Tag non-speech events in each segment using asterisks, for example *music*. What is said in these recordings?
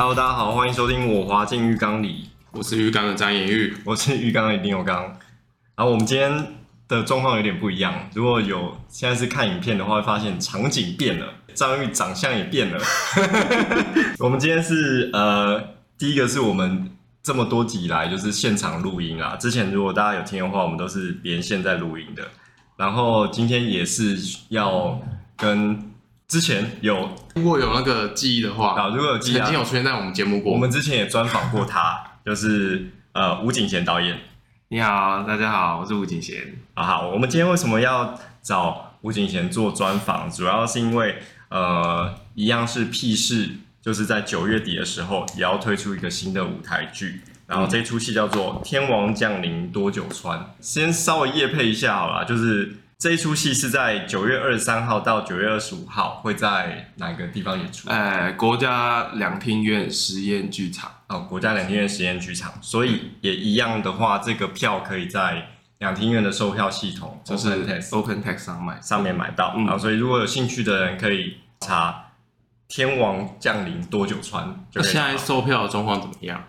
Hello，大家好，欢迎收听我滑进浴缸里，我是浴缸的张延玉，我是浴缸的林有刚。然后我们今天的状况有点不一样，如果有现在是看影片的话，会发现场景变了，张玉长相也变了。*laughs* 我们今天是呃，第一个是我们这么多集以来就是现场录音啊，之前如果大家有听的话，我们都是连线在录音的。然后今天也是要跟之前有如果有那个记忆的话，啊，如果有记忆，曾经有出现在我们节目过。我们之前也专访过他，*laughs* 就是呃吴景贤导演。你好，大家好，我是吴景贤。啊好，我们今天为什么要找吴景贤做专访？主要是因为呃一样是屁事，就是在九月底的时候也要推出一个新的舞台剧。然后这出戏叫做《天王降临多久川》，先稍微夜配一下好了，就是这一出戏是在九月二十三号到九月二十五号会在哪个地方演出？哎，国家两厅院实验剧场哦，国家两厅院实验剧场，所以也一样的话，这个票可以在两厅院的售票系统，就是 OpenText 上买上面买到。然后所以如果有兴趣的人可以查《天王降临多久川》。那现在售票的状况怎么样？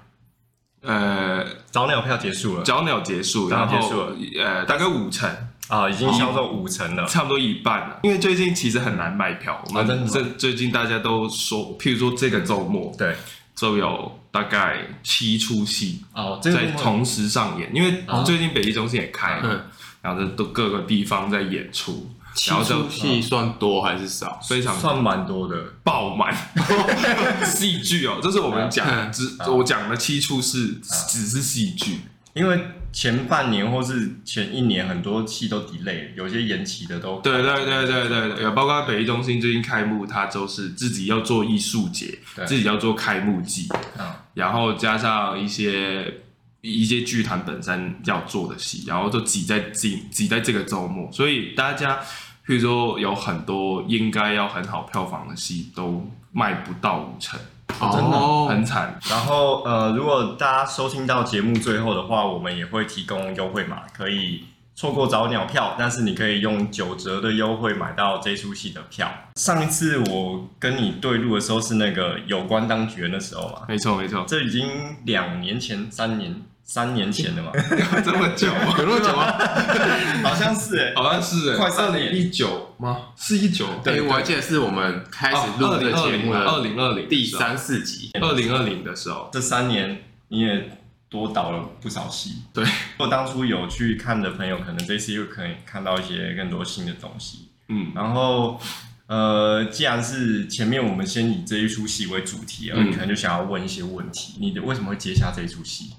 呃，早鸟票结束了，早鸟结束，然后结束了，呃，大概五成啊，已经销售五成了，差不多一半了。因为最近其实很难卖票，我们这最近大家都说，譬如说这个周末，对，就有大概七出戏哦，在同时上演。因为最近北艺中心也开了，然后都各个地方在演出。七出戏算多还是少？非常算蛮多的，爆满 *laughs* 戏剧哦。这是我们讲，只我讲的七出是只是戏剧，因为前半年或是前一年很多戏都 delay，有些延期的都。对对对对对，有包括北艺中心最近开幕，它都是自己要做艺术节，自己要做开幕季，然后加上一些。一些剧团本身要做的戏，然后都挤在挤挤在这个周末，所以大家，譬如说有很多应该要很好票房的戏都卖不到五成，哦，真的很惨。然后呃，如果大家收听到节目最后的话，我们也会提供优惠码，可以错过早鸟票，但是你可以用九折的优惠买到这出戏的票。上一次我跟你对录的时候是那个有关当局的那时候嘛？没错没错，这已经两年前三年。三年前的嘛，*laughs* 这么久，有那么久吗？*laughs* 好像是哎，好像是哎，快三年，一九吗？是一九？对，我还记得是我们开始录这个节目的二零二零第三四集，二零二零的时候，这三年你也多导了不少戏。对，如果当初有去看的朋友，可能这次又可以看到一些更多新的东西。嗯，然后呃，既然是前面我们先以这一出戏为主题啊，你可能就想要问一些问题，你的为什么会接下这一出戏？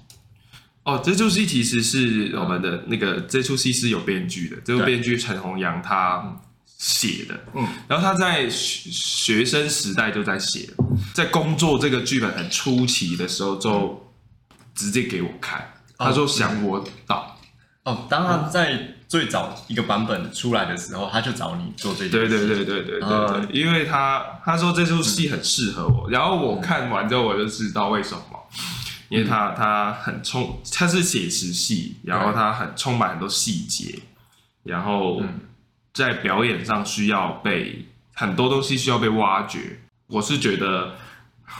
哦，这出戏其实是我们的那个，嗯、这出戏是有编剧的，这个编剧陈弘洋他写的，嗯，然后他在学学生时代就在写，在工作这个剧本很初期的时候就直接给我看，嗯、他说想我导，哦，当他在最早一个版本出来的时候，他就找你做这，对对对对对对对，嗯、因为他他说这出戏很适合我，然后我看完之后我就知道为什么。因为他他很充，他是写实戏，然后他很充满很多细节，然后在表演上需要被很多东西需要被挖掘。我是觉得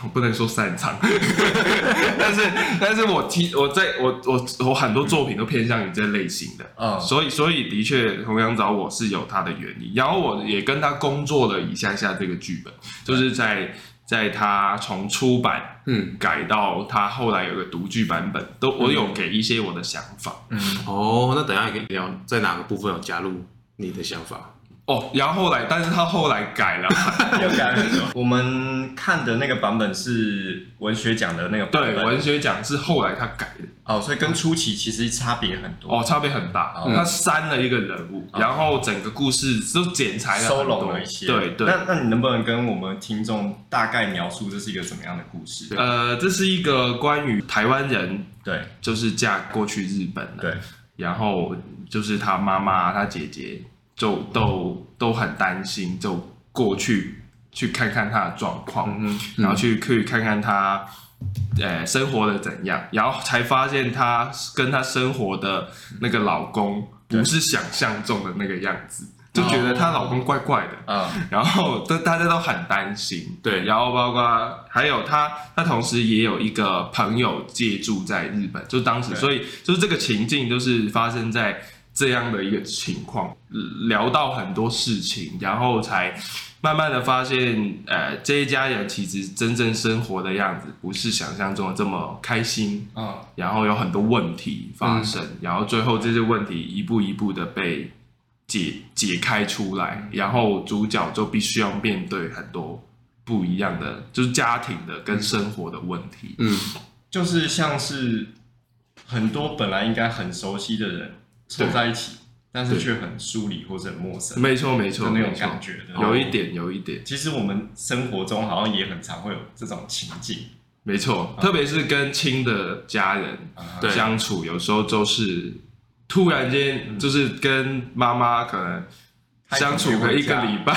我 *laughs* 不能说擅长，*laughs* 但是但是我听我在我我我很多作品都偏向于这类型的，嗯，所以所以的确弘洋找我是有他的原因，然后我也跟他工作了一下下这个剧本，就是在。在他从出版，嗯，改到他后来有个独具版本，都我有给一些我的想法，嗯，哦，那等下也可以聊，在哪个部分有加入你的想法？哦，然后后来，但是他后来改了，*laughs* 又改了很多。*laughs* 我们看的那个版本是文学奖的那个版本，对，文学奖是后来他改的。哦，所以跟初期其实差别很多。哦，差别很大。他删了一个人物，然后整个故事都剪裁了，收拢了一些。对对。那那你能不能跟我们听众大概描述这是一个什么样的故事？呃，这是一个关于台湾人，对，就是嫁过去日本的，对，然后就是他妈妈、他姐姐。就都都很担心，就过去去看看他的状况，嗯嗯、然后去去看看他，呃，生活的怎样，然后才发现她跟她生活的那个老公不是想象中的那个样子。就觉得她老公怪怪的，啊，然后都大家都很担心，对。然后包括还有她，她同时也有一个朋友借住在日本，就当时，所以就是这个情境就是发生在这样的一个情况，聊到很多事情，然后才慢慢的发现，呃，这一家人其实真正生活的样子不是想象中的这么开心，嗯，然后有很多问题发生，然后最后这些问题一步一步的被解解开出来，然后主角就必须要面对很多不一样的，就是家庭的跟生活的问题。嗯，就是像是很多本来应该很熟悉的人凑在一起，但是却很疏离或者很陌生，没错没错，就那种感觉的。有一点有一点，其实我们生活中好像也很常会有这种情境，没错，特别是跟亲的家人相处，有时候就是突然间就是跟妈妈可能。相处个一个礼拜，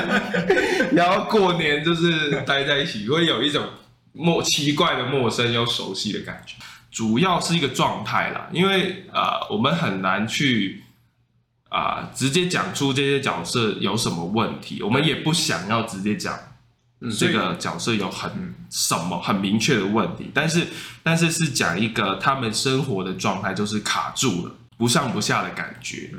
*laughs* 然后过年就是待在一起，会有一种陌奇怪的陌生又熟悉的感觉。主要是一个状态啦，因为呃，我们很难去啊、呃、直接讲出这些角色有什么问题，我们也不想要直接讲这个角色有很什么很明确的问题，但是但是是讲一个他们生活的状态，就是卡住了，不上不下的感觉。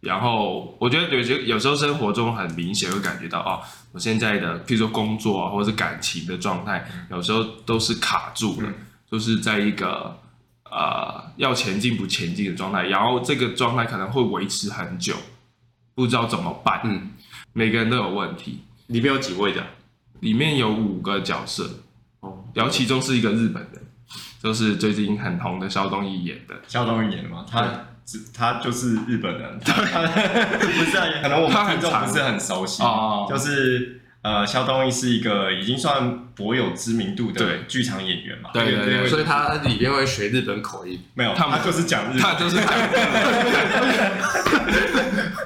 然后我觉得有些有时候生活中很明显会感觉到哦，我现在的譬如说工作啊，或者是感情的状态，有时候都是卡住了，就是在一个呃要前进不前进的状态，然后这个状态可能会维持很久，不知道怎么办。嗯，每个人都有问题。里面有几位的？里面有五个角色，哦，然后其中是一个日本人，就是最近很红的肖东义演的。肖东义演的嘛，他。他就是日本人，他 *laughs* *laughs* 不是啊，可能我们听众不是很熟悉，就是呃，萧东义是一个已经算颇有知名度的剧场演员嘛，对对对，所以他里面会学日本口音，没有，他就是讲日，他就是讲日本，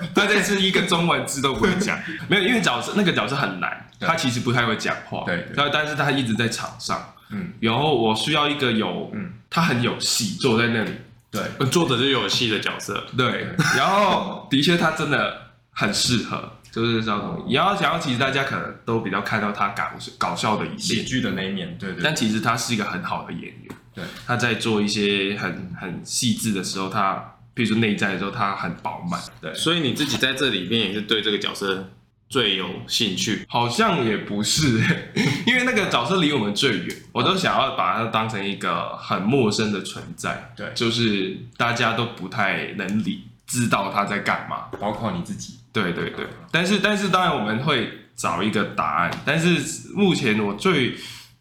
*laughs* 他这次一个中文字都不会讲，*laughs* 没有，因为角色那个角色很难，他其实不太会讲话，对，但是他一直在场上，嗯，然后我需要一个有，嗯，他很有戏，坐在那里。对，坐着就有戏的角色。对，然后的确他真的很适合，就是萧东义。然后，然后其实大家可能都比较看到他搞搞笑的一面，喜剧的那一面。对对。但其实他是一个很好的演员。对。他在做一些很很细致的时候，他比如说内在的时候，他很饱满。对。所以你自己在这里面也是对这个角色最有兴趣？好像也不是，*laughs* 因为那个角色离我们最远，我都想要把它当成一个很陌生的存在。对，就是大家都不太能理知道他在干嘛，包括你自己。对对对，但是但是当然我们会找一个答案，但是目前我最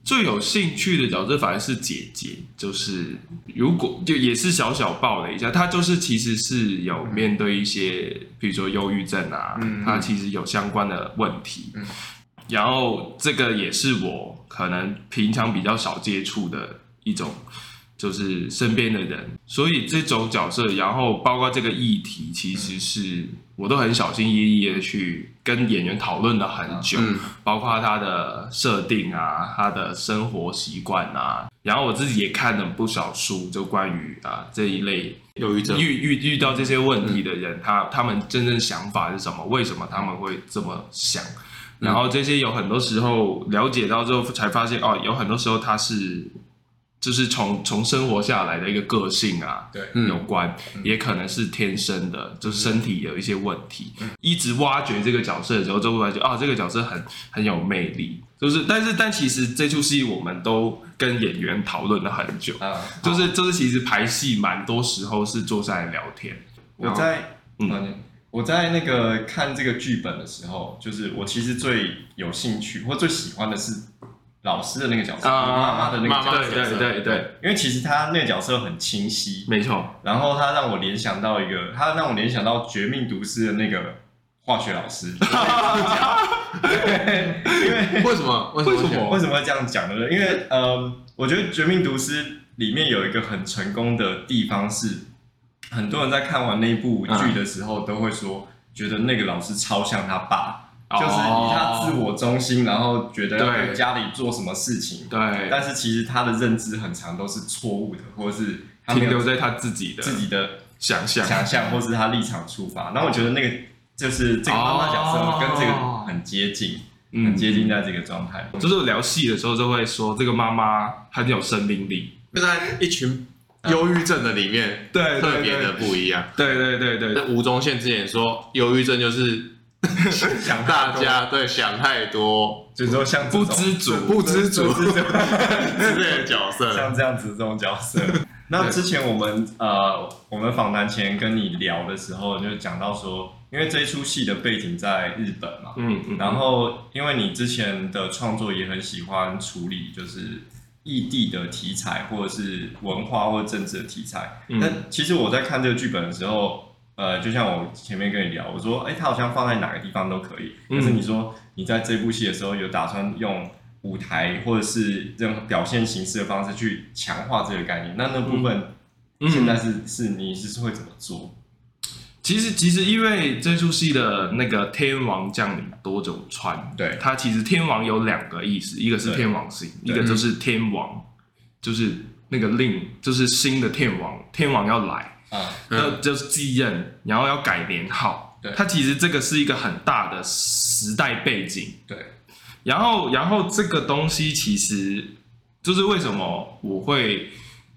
最有兴趣的角色反而是姐姐，就是如果就也是小小爆了一下，她就是其实是有面对一些，比如说忧郁症啊，嗯，她其实有相关的问题，嗯，然后这个也是我可能平常比较少接触的一种。就是身边的人，所以这种角色，然后包括这个议题，其实是我都很小心翼翼的去跟演员讨论了很久，嗯、包括他的设定啊，他的生活习惯啊，然后我自己也看了不少书，就关于啊这一类忧郁症遇遇遇到这些问题的人，嗯、他他们真正想法是什么？为什么他们会这么想？然后这些有很多时候了解到之后，才发现哦，有很多时候他是。就是从从生活下来的一个个性啊，对，有关，嗯、也可能是天生的，就是身体有一些问题。嗯、一直挖掘这个角色的时候，就会发觉啊，这个角色很很有魅力。就是，但是但其实这出戏我们都跟演员讨论了很久，啊、就是就是其实排戏蛮多时候是坐下来聊天。我在嗯，我在那个看这个剧本的时候，就是我其实最有兴趣或最喜欢的是。老师的那个角色，妈妈的那个角色，对对对对，因为其实他那个角色很清晰，没错。然后他让我联想到一个，他让我联想到《绝命毒师》的那个化学老师。*laughs* 对，因为为什么？为什么？为什么会这样讲呢？因为呃，我觉得《绝命毒师》里面有一个很成功的地方是，很多人在看完那部剧的时候都会说，觉得那个老师超像他爸。就是以他自我中心，然后觉得要给家里做什么事情，对，但是其实他的认知很长都是错误的，或者是停留在他自己的自己的想象、想象，或是他立场出发。那我觉得那个就是这个妈妈角色跟这个很接近，嗯。很接近在这个状态。就是聊戏的时候就会说这个妈妈很有生命力，就在一群忧郁症的里面，对特别的不一样。对对对对。吴宗宪之前说，忧郁症就是 *laughs* 想大家对想太多，就是说像不知足。不知足。不知足。之类的角色。像这样子这种角色。那之前我们呃，我们访谈前跟你聊的时候，就讲到说，因为这一出戏的背景在日本嘛，嗯嗯，然后因为你之前的创作也很喜欢处理就是异地的题材，或者是文化或政治的题材。嗯。那其实我在看这个剧本的时候，呃，就像我前面跟你聊，我说，哎，它好像放在哪个地方都可以。嗯可是你说你在这部戏的时候有打算用舞台或者是这种表现形式的方式去强化这个概念，那那部分嗯。现在是、是你是会怎么做？其实其实因为这出戏的那个天王降临多久川，对。它其实天王有两个意思，一个是天王星，一个就是天王，就是那个令，就是新的天王，天王要来，啊，要就是继任，然后要改年号，对。它其实这个是一个很大的时代背景，对，然后，然后这个东西其实就是为什么我会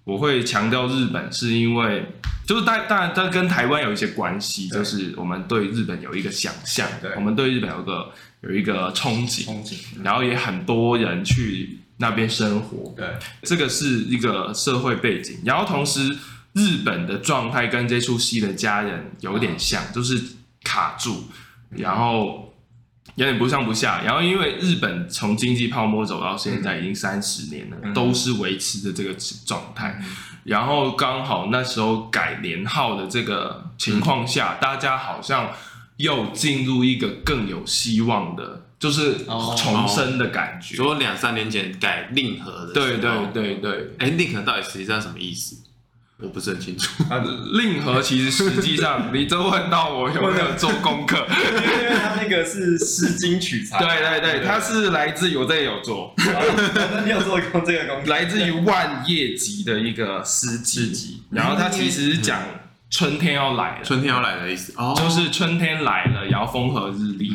我会强调日本，是因为就是当当然它跟台湾有一些关系，就是我们对日本有一个想象对，我们对日本有个有一个憧憬，憧憬，然后也很多人去那边生活，对，这个是一个社会背景，然后同时日本的状态跟这出戏的家人有点像，就是卡住，然后有点不上不下，然后因为日本从经济泡沫走到现在已经三十年了，嗯都是维持着这个状态，然后刚好那时候改年号的这个情况下，大家好像又进入一个更有希望的，就是哦重生的感觉。说两三年前改令和的，对对。对对，哎，令和到底实际上什么意思？我不是很清楚。啊，令和其实实际上，你都问到我有没有做功课？因为他那个是《诗经》取材，对对对，它是来自于我这里有做，那你有做过这个功课？来自于万叶集的一个诗集，然后它其实是讲春天要来了，春天要来的意思哦，就是春天来了，然后风和日丽。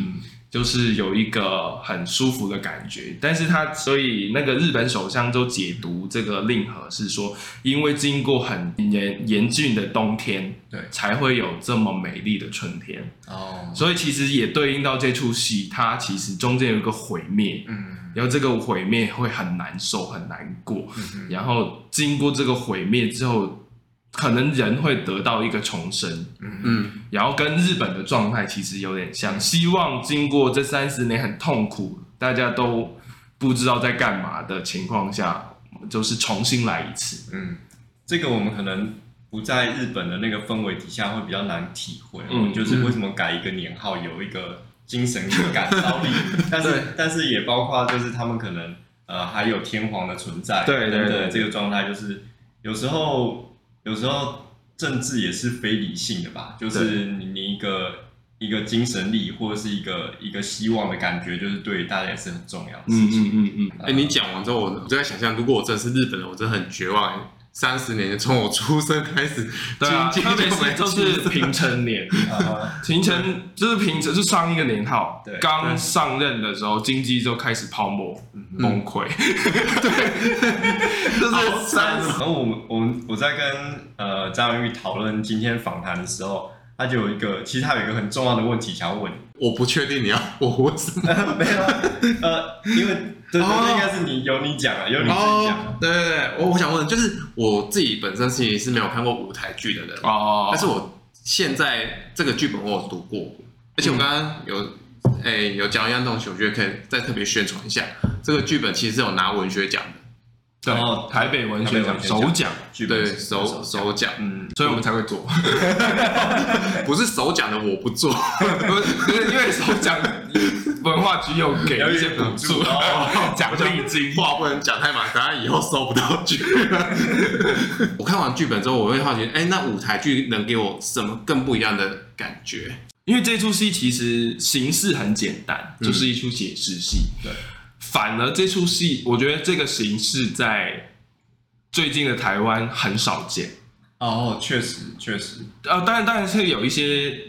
嗯就是有一个很舒服的感觉，但是他所以那个日本首相就解读这个令和是说，因为经过很严严峻的冬天，对。才会有这么美丽的春天。哦，所以其实也对应到这出戏，它其实中间有一个毁灭，嗯。然后这个毁灭会很难受、很难过，嗯然后经过这个毁灭之后，可能人会得到一个重生。嗯，然后跟日本的状态其实有点像，希望经过这三十年很痛苦，大家都不知道在干嘛的情况下，就是重新来一次。嗯，这个我们可能不在日本的那个氛围底下会比较难体会，嗯。就是为什么改一个年号有一个精神感召力，*laughs* 但是但是也包括就是他们可能呃还有天皇的存在，对对对。这个状态就是有时候有时候政治也是非理性的吧，就是你你一个一个精神力或者是一个一个希望的感觉，就是对大家也是很重要的事嗯情。嗯嗯嗯，哎，你讲完之后，我我就在想象，如果我真的是日本人，我真的很绝望欸。三十年从我出生开始，对啊，特别是没就是平成年，*laughs* 啊平成就是平成就上一个年号对，刚上任的时候，经济就开始泡沫崩溃，*laughs* 对。就是三，然后我们我们我在跟呃张文玉讨论今天访谈的时候，他就有一个，其实他有一个很重要的问题想要问你，我不确定你要我问什么。*laughs* 没有啊，呃，因为对对应该是你由你讲啊，由你自己讲，哦，对对对，我我想问，就是我自己本身其实是没有看过舞台剧的人，哦，但是我现在这个剧本我有读过，而且我刚刚有诶、有讲一样东西，我觉得可以再特别宣传一下。这个剧本其实是有拿文学奖的，对然后台北文学奖首奖，对，是首首奖，嗯，所以我们才会做。*laughs* 不是首奖的我不做，*laughs* 不是因为首奖文化局有给一些补助、哦 *laughs* 奖励金。话不能讲太满，等下以后收不到剧。我看完剧本之后，我会好奇，哎、那舞台剧能给我什么更不一样的感觉？因为这出戏其实形式很简单，就是一出写实戏。对，反而这出戏，我觉得这个形式在最近的台湾很少见。哦，确实确实，呃，当然当然是有一些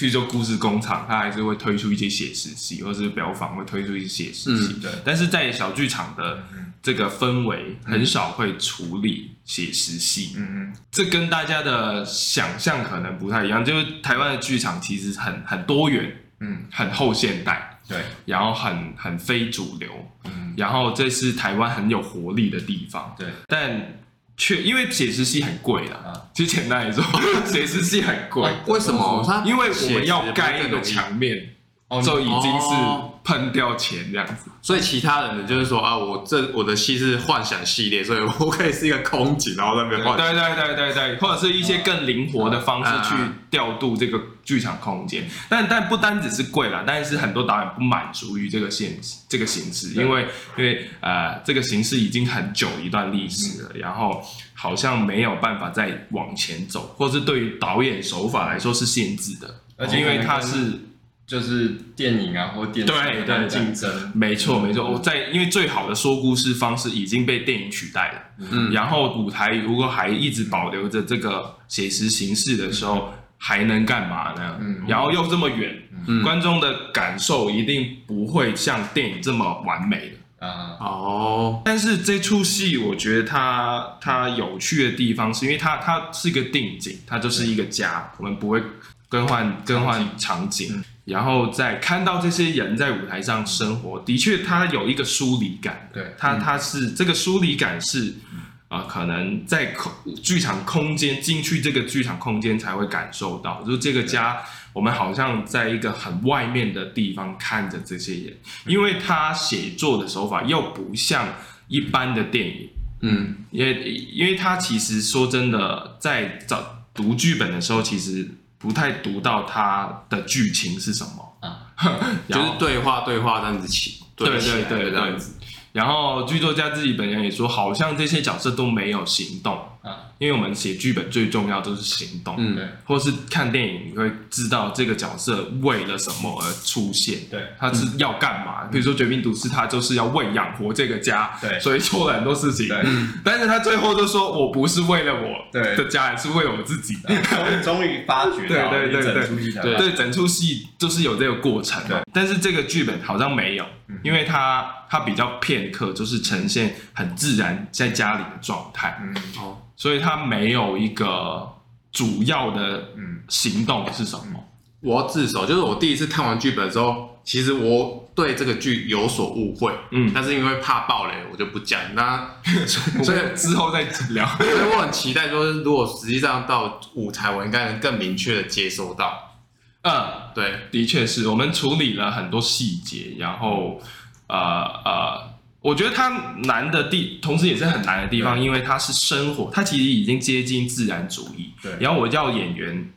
譬如说故事工厂，它还是会推出一些写实戏，或者是表坊会推出一些写实戏。嗯、对。但是在小剧场的这个氛围，很少会处理写实戏。嗯嗯。这跟大家的想象可能不太一样，就是台湾的剧场其实很很多元，嗯，很后现代，对，然后很很非主流，嗯，然后这是台湾很有活力的地方，对，但。却因为写实戏很贵啦，其实简单来说，*laughs* 写实系很贵。为什么？因为我们要盖一个墙面，就已经是喷掉钱这样子。所以其他人的就是说啊，我这我的戏是幻想系列，所以我可以是一个空景，然后在那边画。对对对对对，或者是一些更灵活的方式去调度这个剧场空间。但但不单只是贵啦，但是很多导演不满足于这个限制这个形式，因为因为呃这个形式已经很久一段历史了，然后好像没有办法再往前走，或是对于导演手法来说是限制的，而且因为它是。就是电影啊，或电视对对竞争，没错没错。我在因为最好的说故事方式已经被电影取代了，嗯，然后舞台如果还一直保留着这个写实形式的时候，还能干嘛呢？嗯，然后又这么远，观众的感受一定不会像电影这么完美的。啊。哦，但是这出戏我觉得它它有趣的地方是因为它它是一个定景，它就是一个家，我们不会更换更换场景。然后再看到这些人在舞台上生活，的确，他有一个疏离感。对，他他是这个疏离感是啊、呃，可能在空剧场空间进去这个剧场空间才会感受到，就是这个家，我们好像在一个很外面的地方看着这些人，因为他写作的手法又不像一般的电影，嗯，因为因为他其实说真的，在找读剧本的时候，其实。不太读到它的剧情是什么啊，*laughs* 就是对话对话这样子起，对对对对这样子。然后剧作家自己本人也说，好像这些角色都没有行动。啊，因为我们写剧本最重要都是行动，嗯，对，或是看电影你会知道这个角色为了什么而出现，对，他是要干嘛？比如说《绝命毒师》，他就是要为养活这个家，对，所以做了很多事情，对，但是他最后就说我不是为了我的家人，是为了我自己。的，终于发觉，*laughs* 对对对对，对，整出戏就是有这个过程，对，但是这个剧本好像没有，因为他他比较片刻，就是呈现很自然在家里的状态，嗯，好。所以他没有一个主要的嗯行动是什么？我要自首，就是我第一次看完剧本的时候，其实我对这个剧有所误会，嗯，但是因为怕暴雷，我就不讲。那 *laughs* 所以之后再聊。*laughs* 所以我很期待，说如果实际上到舞台，我应该能更明确的接收到。嗯，对，的确是我们处理了很多细节，然后呃呃。我觉得它难的地，同时也是很难的地方，因为它是生活，它其实已经接近自然主义。对。然后我要演员，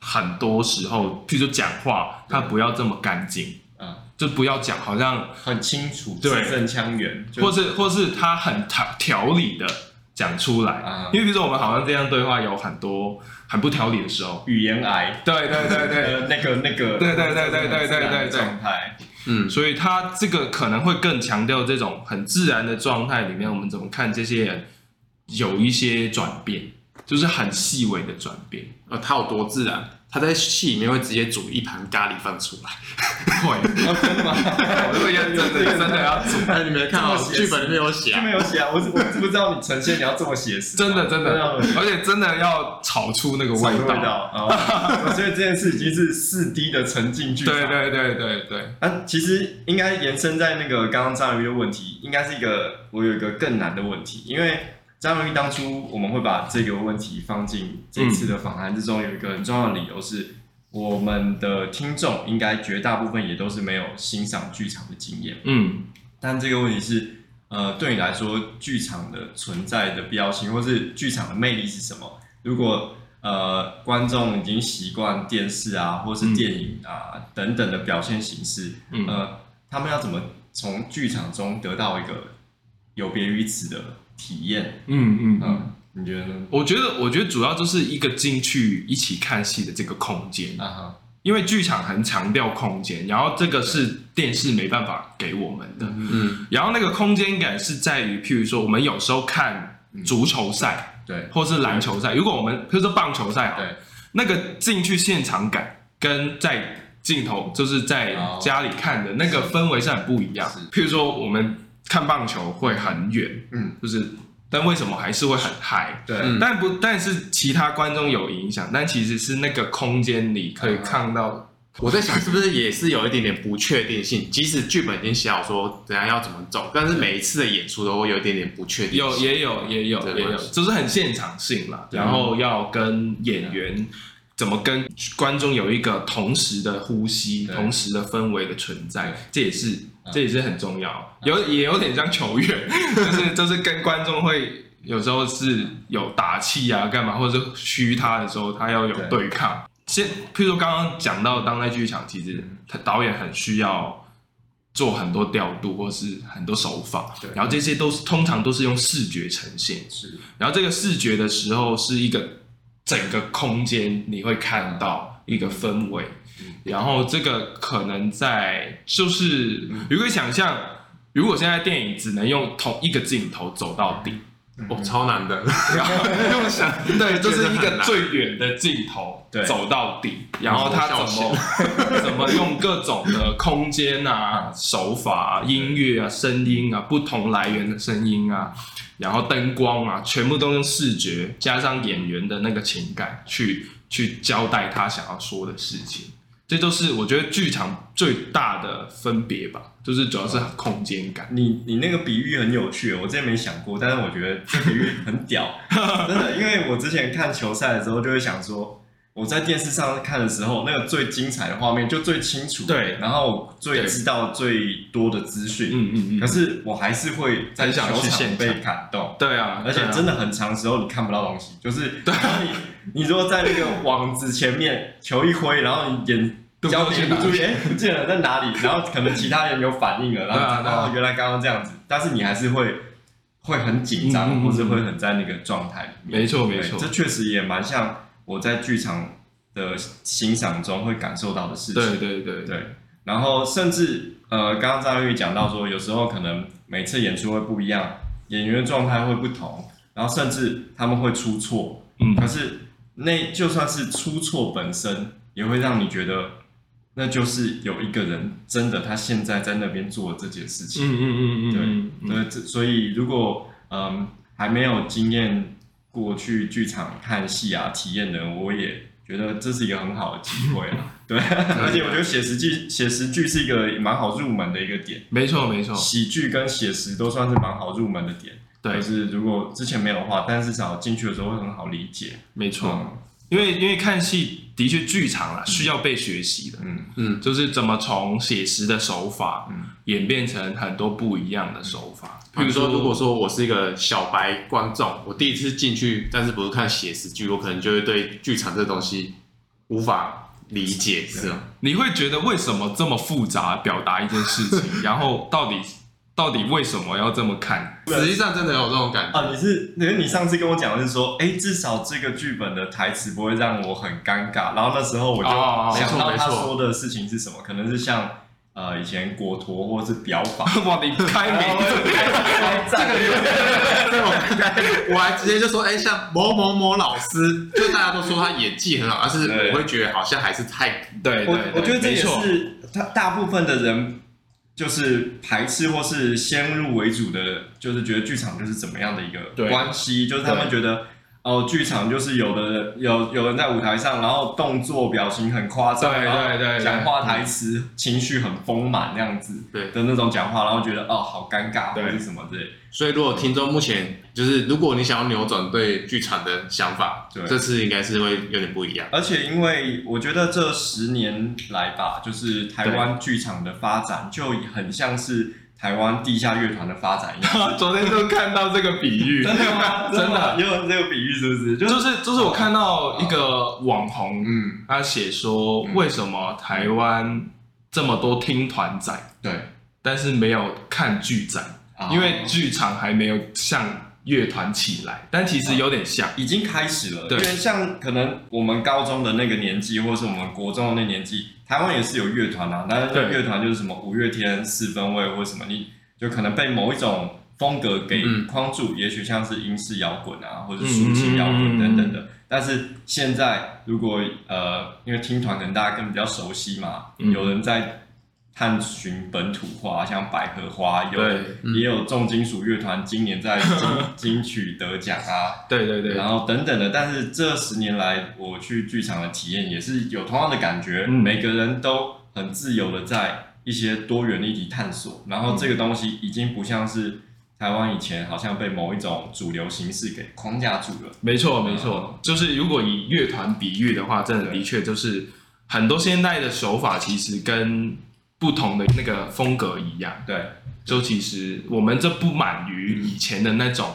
很多时候，譬如说讲话，他不要这么干净，嗯，就不要讲好像很清楚，字正腔圆，或是或是他很条条理的讲出来。因为比如说我们好像这样对话有很多很不条理的时候，语言癌。对对对对，那个那个，对对对对对对对状态。嗯，所以他这个可能会更强调这种很自然的状态里面，我们怎么看这些人有一些转变，就是很细微的转变。呃，他有多自然？他在戏里面会直接煮一盘咖喱饭出来，会，真的吗？我会认真的，真的要煮。哎，你没看到剧本里面有写，没有写啊？我我知不知道你呈现你要这么写实？真的真的，而且真的要炒出那个味道。我觉得这件事已经是四 D 的沉浸剧。对对对对对。啊，其实应该延伸在那个刚刚张宇的问题，应该是一个我有一个更难的问题，因为。张荣玉当初我们会把这个问题放进这次的访谈之中，有一个很重要的理由是，我们的听众应该绝大部分也都是没有欣赏剧场的经验。嗯，但这个问题是，呃，对你来说，剧场的存在的必要性，或是剧场的魅力是什么？如果呃观众已经习惯电视啊，或是电影啊等等的表现形式，呃，他们要怎么从剧场中得到一个有别于此的？体验，嗯嗯。嗯，你觉得呢？我觉得，我觉得主要就是一个进去一起看戏的这个空间。啊哈，因为剧场很强调空间，然后这个是电视没办法给我们的，嗯，然后那个空间感是在于，譬如说我们有时候看足球赛，对，或是篮球赛，如果我们譬如说棒球赛，对，那个进去现场感跟在镜头就是在家里看的那个氛围是很不一样。譬如说我们看棒球会很远，嗯，就是。但为什么还是会很嗨？对，但不，但是其他观众有影响，但其实是那个空间里可以看到。我在想，是不是也是有一点点不确定性？即使剧本已经写好说等下要怎么走，但是每一次的演出都会有一点点不确定性。有，也有，也有，也有，就是很现场性啦。然后要跟演员怎么跟观众有一个同时的呼吸、同时的氛围的存在，这也是。这也是很重要，有也有点像球员，*laughs* 就是就是跟观众会有时候是有打气啊，干嘛，或者是嘘他的时候，他要有对抗。先，譬如说刚刚讲到当代剧场，其实他导演很需要做很多调度，或是很多手法，对，然后这些都是通常都是用视觉呈现，是。然后这个视觉的时候是一个整个空间，你会看到一个氛围。然后这个可能在就是，如果想象，如果现在电影只能用同一个镜头走到底，哦，超难的。然后用想，对，就是一个最远的镜头走到底，然后他怎么 *laughs* *laughs* 怎么用各种的空间啊、手法啊、音乐啊、声音啊、不同来源的声音啊，然后灯光啊，全部都用视觉加上演员的那个情感去去交代他想要说的事情。这都是我觉得剧场最大的分别吧，就是主要是空间感。你你那个比喻很有趣，我之前没想过，但是我觉得这比喻很屌，*laughs* 真的。因为我之前看球赛的时候，就会想说，我在电视上看的时候，那个最精彩的画面就最清楚，对，然后最知道最多的资讯，嗯嗯嗯。可是我还是会在球场被感动，对啊，而且真的很长时候你看不到东西，就是对你。你如果在那个网子前面，球一挥，然后你眼焦点不注意，哎，不见了在哪里？然后可能其他人有反应了，然后然后原来刚刚这样子，但是你还是会会很紧张，或是会很在那个状态里面。没错没错，这确实也蛮像我在剧场的欣赏中会感受到的事情。对对对对。然后甚至呃，刚刚张玉讲到说，有时候可能每次演出会不一样，演员的状态会不同，然后甚至他们会出错，嗯，可是。那就算是出错本身，也会让你觉得，那就是有一个人真的他现在在那边做这件事情。嗯嗯嗯嗯，对，这，所以如果嗯还没有经验过去剧场看戏啊体验的，我也觉得这是一个很好的机会啊。*laughs* 对，而且我觉得写实剧写实剧是一个蛮好入门的一个点。没错没错，喜剧跟写实都算是蛮好入门的点。对，就是如果之前没有的话，但是至少进去的时候会很好理解。没错，嗯、因为因为看戏的确剧场啦，需要被学习的。嗯嗯，就是怎么从写实的手法，嗯，演变成很多不一样的手法。比如说，如果说我是一个小白观众，我第一次进去，但是不是看写实剧，我可能就会对剧场这东西无法理解，是吗？你会觉得为什么这么复杂表达一件事情，*laughs* 然后到底？到底为什么要这么看？实际上真的有这种感觉啊！你是因为你上次跟我讲的是说，哎，至少这个剧本的台词不会让我很尴尬。然后那时候我就想到他说的事情是什么，可能是像呃以前国陀或者是表法。*laughs* 哇，你开明，这个有点这种，我还直接就说，哎，像某某某老师，就大家都说他演技很好，但是我会觉得好像还是太对。我我觉得这也是他大部分的人。就是排斥或是先入为主的，就是觉得剧场就是怎么样的一个关系，就是他们觉得哦，剧场就是有的人有有人在舞台上，然后动作表情很夸张，对对对，讲话台词情绪很丰满那样子，对的那种讲话，然后觉得哦好尴尬或者是什么之类。所以如果听众目前就是如果你想要扭转对剧场的想法，对，这次应该是会有点不一样。而且因为我觉得这十年来吧，就是台湾剧场的发展就很像是台湾地下乐团的发展。*laughs* 昨天就看到这个比喻，*laughs* 真的吗？*laughs* 真的用这个比喻是不是？就是就是我看到一个网红，嗯，他写说为什么台湾这么多听团仔，对，但是没有看剧仔。因为剧场还没有像乐团起来，但其实有点像，已经开始了。对，因为像可能我们高中的那个年纪，或是我们国中的那年纪，台湾也是有乐团啊。但是乐团就是什么五月天、四分卫或什么，你就可能被某一种风格给框住，嗯、也许像是英式摇滚啊，或者抒情摇滚等等的。但是现在如果呃，因为听团可能大家更比较熟悉嘛，嗯、有人在探寻本土化，像百合花，有对也有重金属乐团今年在金 *laughs* 金曲得奖啊，对对对，然后等等的。但是这十年来我去剧场的体验也是有同样的感觉，嗯、每个人都很自由的在一些多元议题探索，然后这个东西已经不像是。台湾以前好像被某一种主流形式给框架住了。没错，没错，就是如果以乐团比喻的话，真的的确就是很多现代的手法其实跟不同的那个风格一样。对，就其实我们这不满于以前的那种。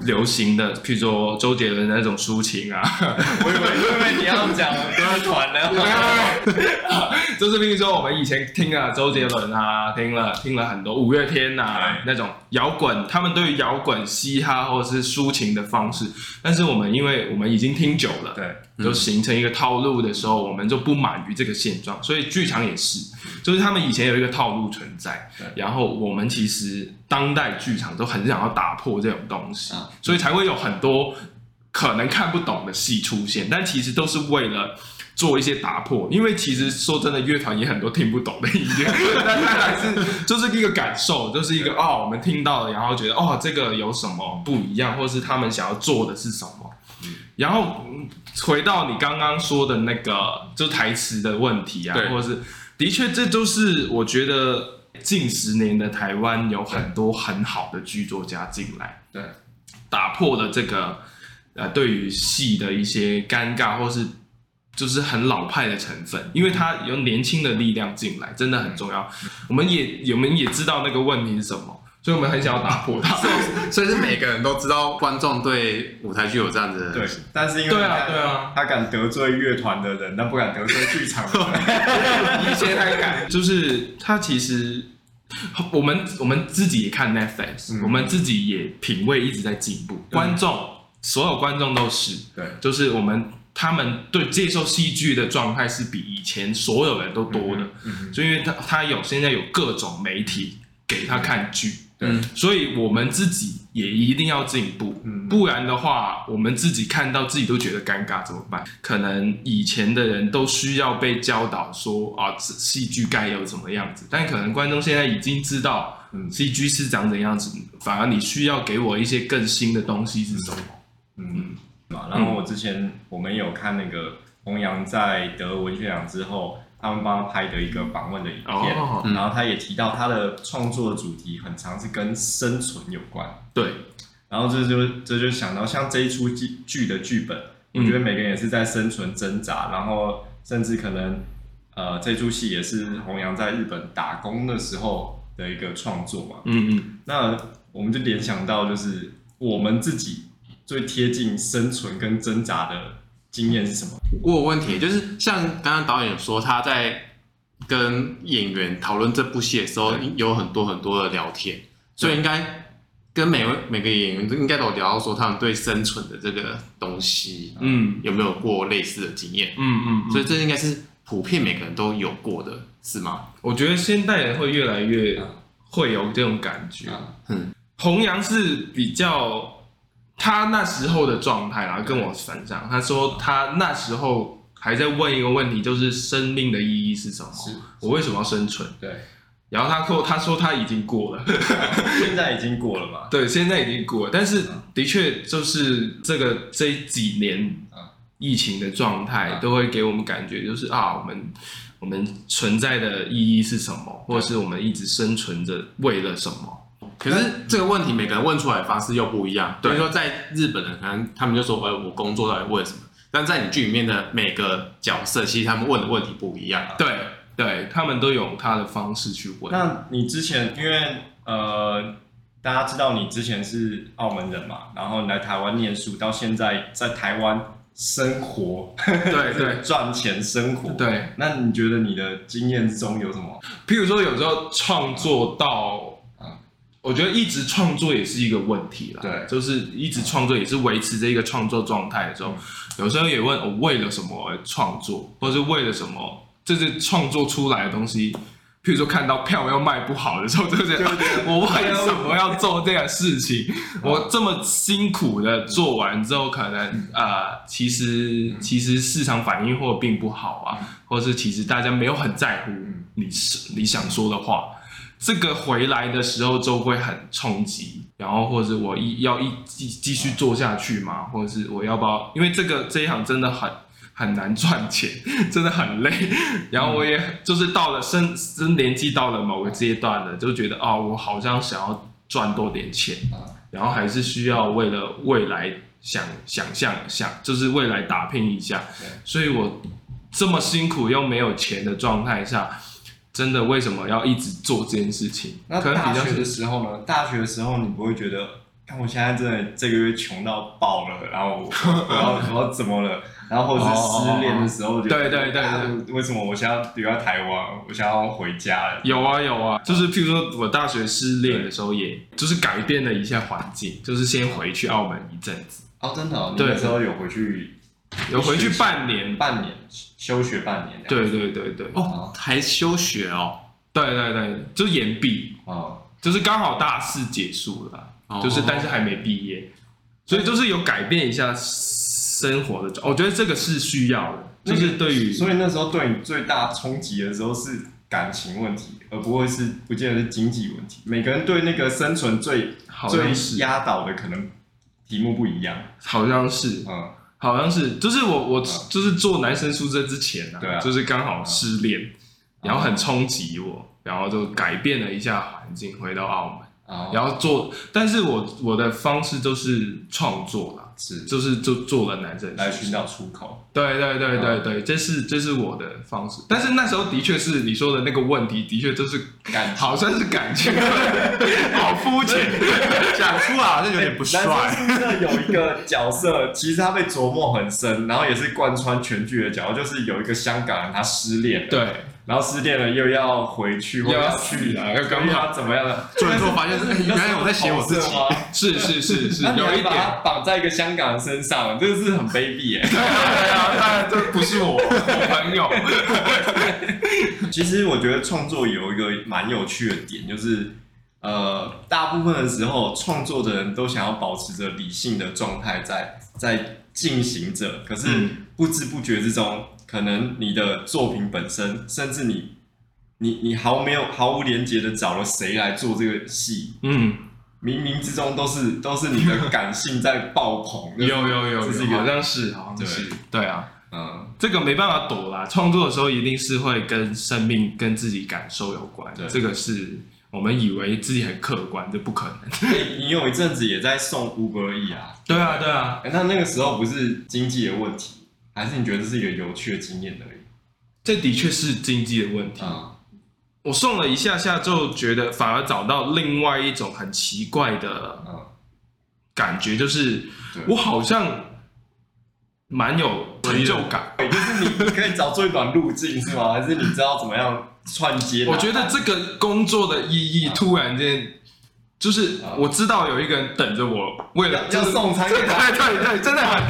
流行的，譬如说周杰伦那种抒情啊，*laughs* 我以为因为你要讲歌团的，*laughs* 就是譬如说我们以前听了周杰伦啊，听了听了很多五月天啊那种摇滚，他们对于摇滚、嘻哈或者是抒情的方式，但是我们因为我们已经听久了，对，就形成一个套路的时候，我们就不满于这个现状，所以剧场也是，就是他们以前有一个套路存在，然后我们其实当代剧场都很想要打破这种东西。所以才会有很多可能看不懂的戏出现，但其实都是为了做一些打破。因为其实说真的，乐团也很多听不懂的音乐，但它还是就是一个感受，就是一个哦，我们听到了，然后觉得哦，这个有什么不一样，或是他们想要做的是什么。然后回到你刚刚说的那个，就台词的问题啊，或者是的确，这都是我觉得近十年的台湾有很多很好的剧作家进来。对。打破了这个呃，对于戏的一些尴尬，或是就是很老派的成分，因为他有年轻的力量进来，真的很重要。我们也我们也知道那个问题是什么，所以我们很想要打破它。所以是每个人都知道观众对舞台剧有这样子的对，但是因为对啊对啊，他敢得罪乐团的人，但不敢得罪剧场的人。以前还敢，就是他其实。我们我们自己也看 Netflix，、嗯、我们自己也品味一直在进步。嗯、观众，所有观众都是，对，就是我们他们对接受戏剧的状态是比以前所有人都多的。嗯嗯、就因为他他有现在有各种媒体给他看剧。对，所以我们自己也一定要进步，嗯、不然的话，我们自己看到自己都觉得尴尬，怎么办？可能以前的人都需要被教导说啊，戏剧该有什么样子，但可能观众现在已经知道，嗯，戏剧是长怎样子，反而你需要给我一些更新的东西是什么？嗯，嘛，然后我之前我们有看那个弘扬在得文学奖之后。他们帮他拍的一个访问的影片，然后他也提到他的创作的主题很常是跟生存有关。对，然后这就这就想到像这一出剧剧的剧本，嗯、我觉得每个人也是在生存挣扎，然后甚至可能呃这出戏也是弘扬在日本打工的时候的一个创作嘛。嗯嗯，那我们就联想到就是我们自己最贴近生存跟挣扎的。经验是什么？我有问题，就是像刚刚导演有说，他在跟演员讨论这部戏的时候，有很多很多的聊天，所以应该跟每位每个演员都应该都有聊到说他们对生存的这个东西，嗯，有没有过类似的经验？嗯嗯，所以这应该是普遍每个人都有过的，是吗？我觉得现代人会越来越会有这种感觉。嗯，弘扬是比较。他那时候的状态啊，跟我分享，他说他那时候还在问一个问题，就是生命的意义是什么？是我为什么要生存？对。然后他说，他说他已经过了，现在已经过了嘛？*laughs* 对，现在已经过了。但是的确，就是这个这几年疫情的状态，都会给我们感觉，就是啊，我们我们存在的意义是什么？或者是我们一直生存着为了什么？可是这个问题每个人问出来的方式又不一样。比如说在日本人，可能他们就说：“呃，我工作到底为什么？”但在你剧里面的每个角色，其实他们问的问题不一样。对，对他们都有他的方式去问。那你之前，因为呃，大家知道你之前是澳门人嘛，然后你来台湾念书，到现在在台湾生活，对对，*laughs* 赚钱生活。对，那你觉得你的经验之中有什么？譬如说，有时候创作到。我觉得一直创作也是一个问题啦，对，就是一直创作也是维持这一个创作状态的时候，嗯、有时候也问我为了什么而创作，或是为了什么，就是创作出来的东西。譬如说看到票又卖不好的时候，就觉得我为什么要做这样事情？我这么辛苦的做完之后，可能呃，其实其实市场反应或并不好啊，或是其实大家没有很在乎你是你想说的话，这个回来的时候就会很冲击，然后或者我一要一继继续做下去嘛，或者是我要不要？因为这个这一行真的很。很难赚钱，*laughs* 真的很累。然后我也就是到了生生年纪到了某个阶段了，就觉得哦，我好像想要赚多点钱，然后还是需要为了未来想想象想，就是未来打拼一下。所以我这么辛苦又没有钱的状态下，真的为什么要一直做这件事情？那大学的时候呢？大学的时候你不会觉得，看我现在真的这个月穷到爆了，然后我 *laughs* 要我要怎么了？然后或者是失恋的时候，对对对对，为什么我想要留在台湾？我想要回家了。有啊有啊，就是譬如说我大学失恋的时候，也就是改变了一下环境，就是先回去澳门一阵子。哦，真的？对，那时候有回去，有回去半年，半年休学半年。对对对对。哦，还休学哦？对对对，就是延毕哦，就是刚好大四结束了，就是但是还没毕业，所以就是有改变一下。生活的，我觉得这个是需要的，就是对于，所以那时候对你最大冲击的时候是感情问题，而不会是不见得是经济问题。每个人对那个生存最最压倒的可能题目不一样，好像是，嗯，好像是，就是我我就是做男生宿舍之前啊，对啊，就是刚好失恋，然后很冲击我，然后就改变了一下环境，回到澳门，然后做，但是我我的方式都是创作啦。是，就是就做了男生来寻找出口。对对对对对，这是这是我的方式。但是那时候的确是你说的那个问题，的确就是感，好像是感情，*laughs* 好肤浅，讲出来好像有点不帅。男生宿舍有一个角色，其实他被琢磨很深，然后也是贯穿全剧的角色，就是有一个香港人他失恋了。对。然后失恋了又要回去，又要去啊，要干嘛？怎么样的？最后发现是原来我在写我自己，是是是是，有一点绑在一个香港人身上，这个是很卑鄙哎。对啊，当然这不是我，我朋友。*laughs* 其实我觉得创作有一个蛮有趣的点，就是呃，大部分的时候创作的人都想要保持着理性的状态在在进行着，可是不知不觉之中。可能你的作品本身，甚至你，你你毫没有毫无连接的找了谁来做这个戏，嗯，冥冥之中都是都是你的感性在爆棚，有 *laughs* 有有，有，好像是好像是，对啊，嗯，这个没办法躲啦，创作的时候一定是会跟生命跟自己感受有关，对。这个是我们以为自己很客观，这不可能。*laughs* 你有一阵子也在送 Uber E 啊？对啊对啊，那那个时候不是经济的问题。还是你觉得这是一个有趣的经验而已？这的确是经济的问题。嗯、我送了一下下，就觉得反而找到另外一种很奇怪的感觉，就是我好像蛮有成就感。就是你可以找最短路径是吗？还是你知道怎么样串接？我觉得这个工作的意义突然间。就是我知道有一个人等着我，为了要送餐给他，对对对，真的很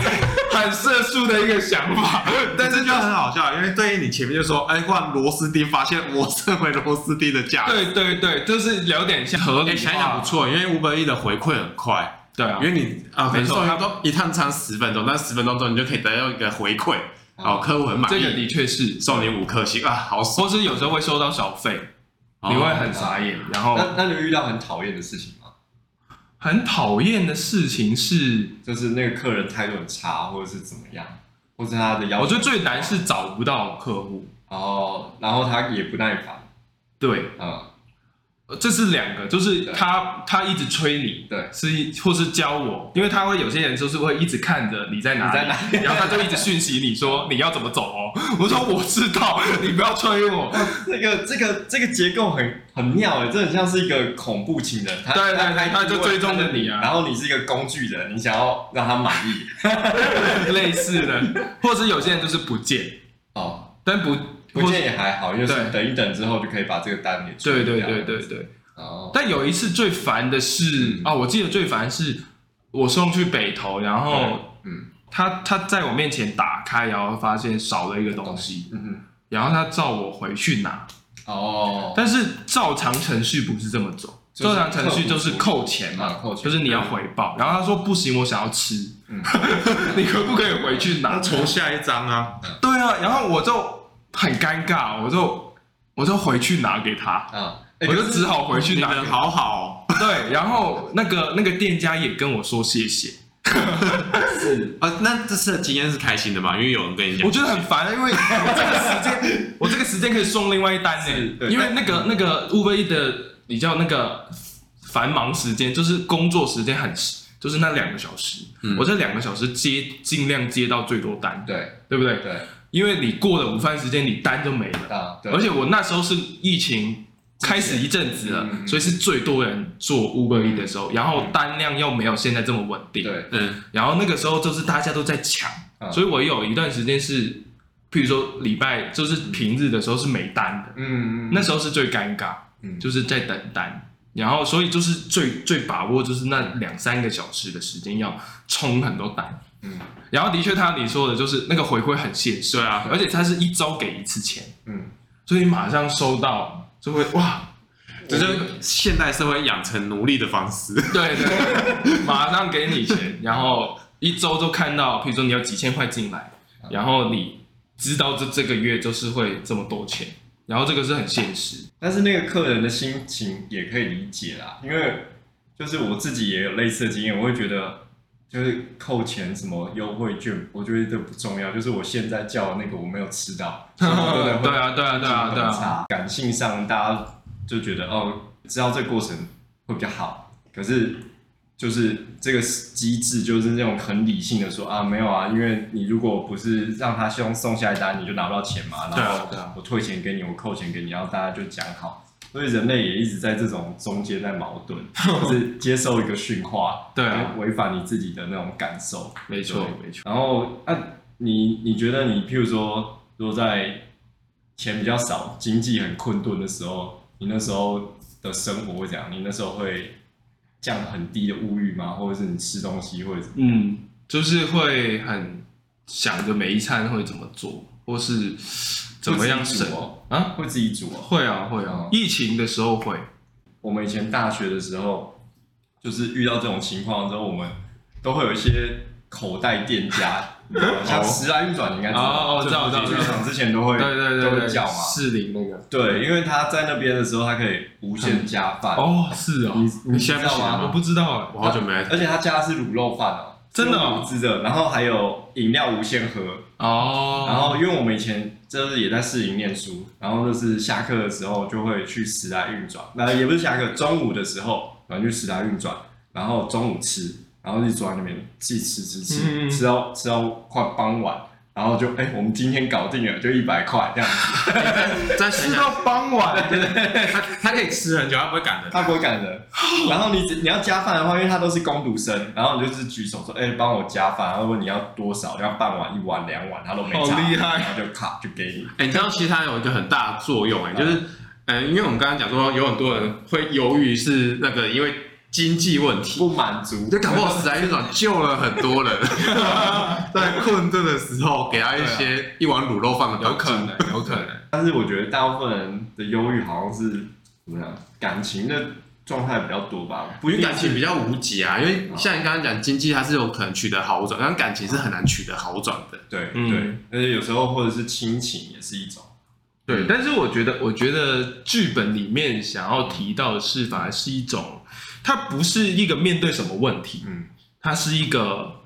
很社畜的一个想法，*laughs* 但是就很好笑，因为对于你前面就说，哎，换螺丝钉，发现我身为螺丝钉的价值，对对对，就是有点像合理，想想不错，因为 Uber Eats 的回馈很快，对啊，因为你啊，没错，他都一趟餐十分钟，但十分钟之后你就可以得到一个回馈，哦，客户很满意，这个的确是。送你五颗星啊，好，或是有时候会收到小费。你会很傻眼，然后那那你遇到很讨厌的事情吗？很讨厌的事情是，就是那个客人态度很差，或者是怎么样，或者他的要求。我觉得最难是找不到客户，然后然后他也不耐烦。对，嗯。这是两个，就是他他一直催你，对，是或是教我，因为他会有些人就是会一直看着你在哪里，然后他就一直讯息你说你要怎么走哦。我说我知道，你不要催我。*laughs* 这个这个这个结构很很妙诶，这很像是一个恐怖情人，他对对对，他就追踪着你啊，然后你是一个工具人，你想要让他满意，*laughs* 类似的，或者是有些人就是不见哦，但不。不见也还好，因为是等一等之后就可以把这个单给出。对对对对对。哦。但有一次最烦的是啊，我记得最烦是，我送去北投，然后嗯，他他在我面前打开，然后发现少了一个东西，嗯哼，然后他叫我回去拿，哦，但是照常程序不是这么走，就是照常程序就是扣钱嘛，啊扣钱。就是你要回报。然后他说不行，我想要吃，嗯。*laughs* 你可不可以回去拿？抽下一张啊，对啊，然后我就很尴尬，我就我就回去拿给他，啊，欸我就只好回去拿。好好 *laughs* 对，然后那个那个店家也跟我说谢谢，*laughs* 是。哦啊。那这次的经验是开心的嘛？因为有人跟你讲，我觉得很烦，因为 *laughs* 我这个时间我这个时间可以送另外一单呢，因为那个那个 Uber E 的你叫那个繁忙时间，就是工作时间很就是那两个小时，嗯。我这两个小时接尽量接到最多单，对。对不对？对因为你过了午饭时间，你单就没了。啊，对。而且我那时候是疫情开始一阵子了，嗯嗯所以是最多人做 Uber E 的时候，然后单量又没有现在这么稳定，对。嗯，然后那个时候就是大家都在抢，嗯所以我有一段时间是，譬如说礼拜就是平日的时候是没单的，嗯嗯，那时候是最尴尬，嗯。就是在等单，然后所以就是最最把握就是那两三个小时的时间要冲很多单，嗯然后的确他你说的就是那个回馈很现实，对啊，而且他是一周给一次钱，嗯，所以你马上收到就会哇。这就是现代社会养成奴隶的方式。对对对，马上给你钱，然后一周就看到，比如说你有几千块进来，然后你知道这这个月就是会这么多钱，然后这个是很现实。但是那个客人的心情也可以理解啦，因为就是我自己也有类似的经验，我会觉得就是扣钱什么优惠券，我觉得这不重要，就是我现在叫的那个我没有吃到，对？啊，对啊，对啊，对啊，啊。感性上大家就觉得哦，知道这个过程会比较好，可是就是这个机制就是那种很理性的说啊，没有啊，因为你如果不是让他送送下一单，你就拿不到钱嘛，然后我退钱给你，我扣钱给你，然后大家就讲好。所以人类也一直在这种中间在矛盾，*laughs* 就是接受一个驯化，*laughs* 对啊，违反你自己的那种感受，没错，没错。然后，啊，你你觉得你譬如说，如果在钱比较少、经济很困顿的时候，你那时候的生活会怎样？你那时候会降很低的物欲吗？或者是你吃东西会怎么？嗯，就是会很想着每一餐会怎么做，或是怎么样省会自己煮哦啊？会自己煮哦。会啊，会啊哦。疫情的时候会，我们以前大学的时候，就是遇到这种情况之后，我们都会有一些口袋店家，*laughs* 你知道吗像时来运转，你应该知道，哦哦知道就是知道剧场之前都会对对都对对，会叫嘛。士林那个。对，因为他在那边的时候，他可以无限加饭。哦，是哦，你你现在不行了知道吗？我不知道哎。我好久没来，而且他加的是卤肉饭哦，真的哦是的。然后还有饮料无限喝。哦，然后因为我们以前就是也在市营念书，然后就是下课的时候就会去时来运转，那也不是下课，中午的时候然后去时来运转，然后中午吃，然后一直坐在那边自己吃吃吃到吃到快傍晚，然后就哎、我们今天搞定了，就一百块这样子。再想想，吃到傍晚，对对他他可以吃很久，他不会赶人。他不会赶人，*laughs* 然后你只你要加饭的话，因为他都是工读生，然后你就是举手说，哎、帮我加饭，然后问你要多少，要半碗、一碗、两碗，他都没差，好厉害。然后就卡就给你。哎、你知道其实它有一个很大的作用、哎，就是，呃，因为我们刚刚讲说有很多人会犹豫是那个因为经济问题，不满足，就搞不好时来运转救了很多人，*laughs* 在困顿的时候给他一些一碗卤肉饭的有可能。有可能。但是我觉得大部分人的忧郁好像是怎么样，感情的状态比较多吧，不是感情比较无解啊，因为像你刚刚讲经济，它是有可能取得好转，但感情是很难取得好转的。对、嗯。对，而且有时候或者是亲情也是一种，对，但是我觉得，我觉得剧本里面想要提到的是，反而是一种，它不是一个面对什么问题，嗯。它是一个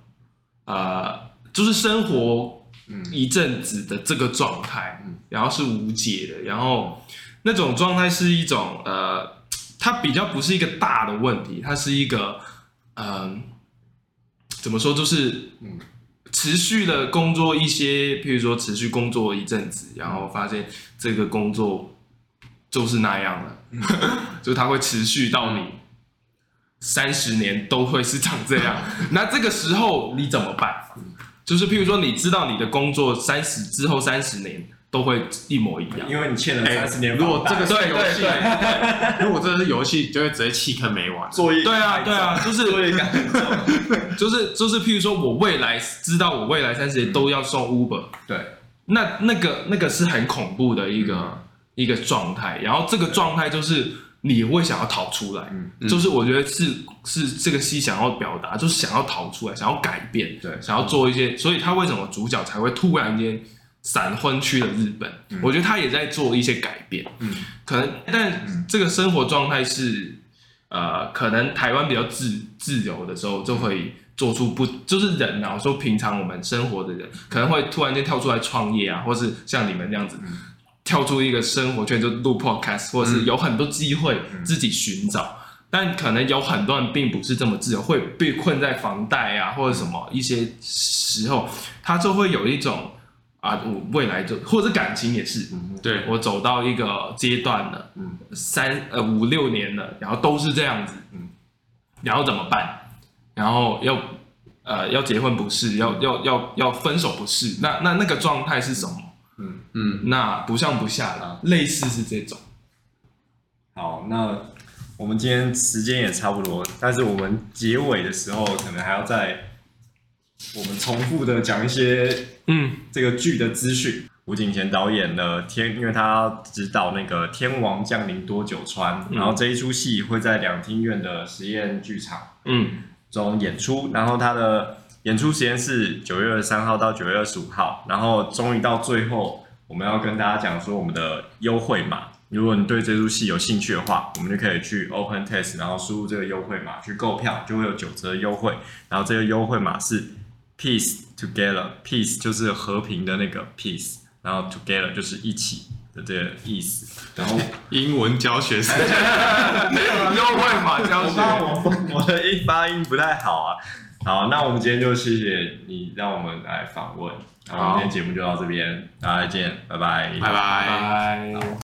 呃，就是生活嗯。一阵子的这个状态嗯，然后是无解的，然后那种状态是一种呃，它比较不是一个大的问题，它是一个嗯、呃，怎么说，就是嗯。持续的工作一些，譬如说持续工作一阵子，然后发现这个工作就是那样了，嗯。*laughs* 就它会持续到你三十年都会是长这样。*laughs* 那这个时候你怎么办？就是譬如说，你知道你的工作三十之后三十年都会一模一样，因为你欠了哎三十年如果这个是游戏如果这是游戏，就会直接弃坑没完。作业对啊对啊，就是作业感很重，就是就是，譬如说我未来知道我未来三十年都要送 Uber，对，那那个那个是很恐怖的一个、嗯。一个状态，然后这个状态就是你会想要逃出来，嗯就是我觉得是是这个戏想要表达，就是想要逃出来，想要改变，对想要做一些，所以他为什么主角才会突然间闪婚去了日本？我觉得他也在做一些改变，嗯，可能但这个生活状态是呃，可能台湾比较自自由的时候就会。做出不就是人啊？我说平常我们生活的人可能会突然间跳出来创业啊，或是像你们这样子、嗯、跳出一个生活圈就录 podcast，或者是有很多机会自己寻找。嗯、但可能有很多人并不是这么自由，会被困在房贷啊或者什么一些时候，他就会有一种啊，我未来就或者感情也是，嗯、对我走到一个阶段了，嗯，三呃五六年了，然后都是这样子，嗯，然后怎么办？然后要，呃，要结婚不是，要要要要分手不是，那那那个状态是什么？嗯嗯，那不上不下的，类似是这种。好，那我们今天时间也差不多，但是我们结尾的时候可能还要再我们重复的讲一些，嗯，这个剧的资讯。吴景贤导演的天，因为他指导那个《天王降临多久川》，嗯，然后这一出戏会在两厅院的实验剧场，嗯。中演出，然后他的演出时间是九月二十三号到九月二十五号，然后终于到最后，我们要跟大家讲说我们的优惠码。如果你对这出戏有兴趣的话，我们就可以去 Open Test，然后输入这个优惠码去购票，就会有九折优惠。然后这个优惠码是 Peace Together，Peace 就是和平的那个 Peace，然后 Together 就是一起的这个意思。然后英文教学是。*laughs* 优惠码教学，我我的音发音不太好啊。好，那我们今天就谢谢你让我们来访问。好，今天节目就到这边，大家再见，拜拜，拜拜。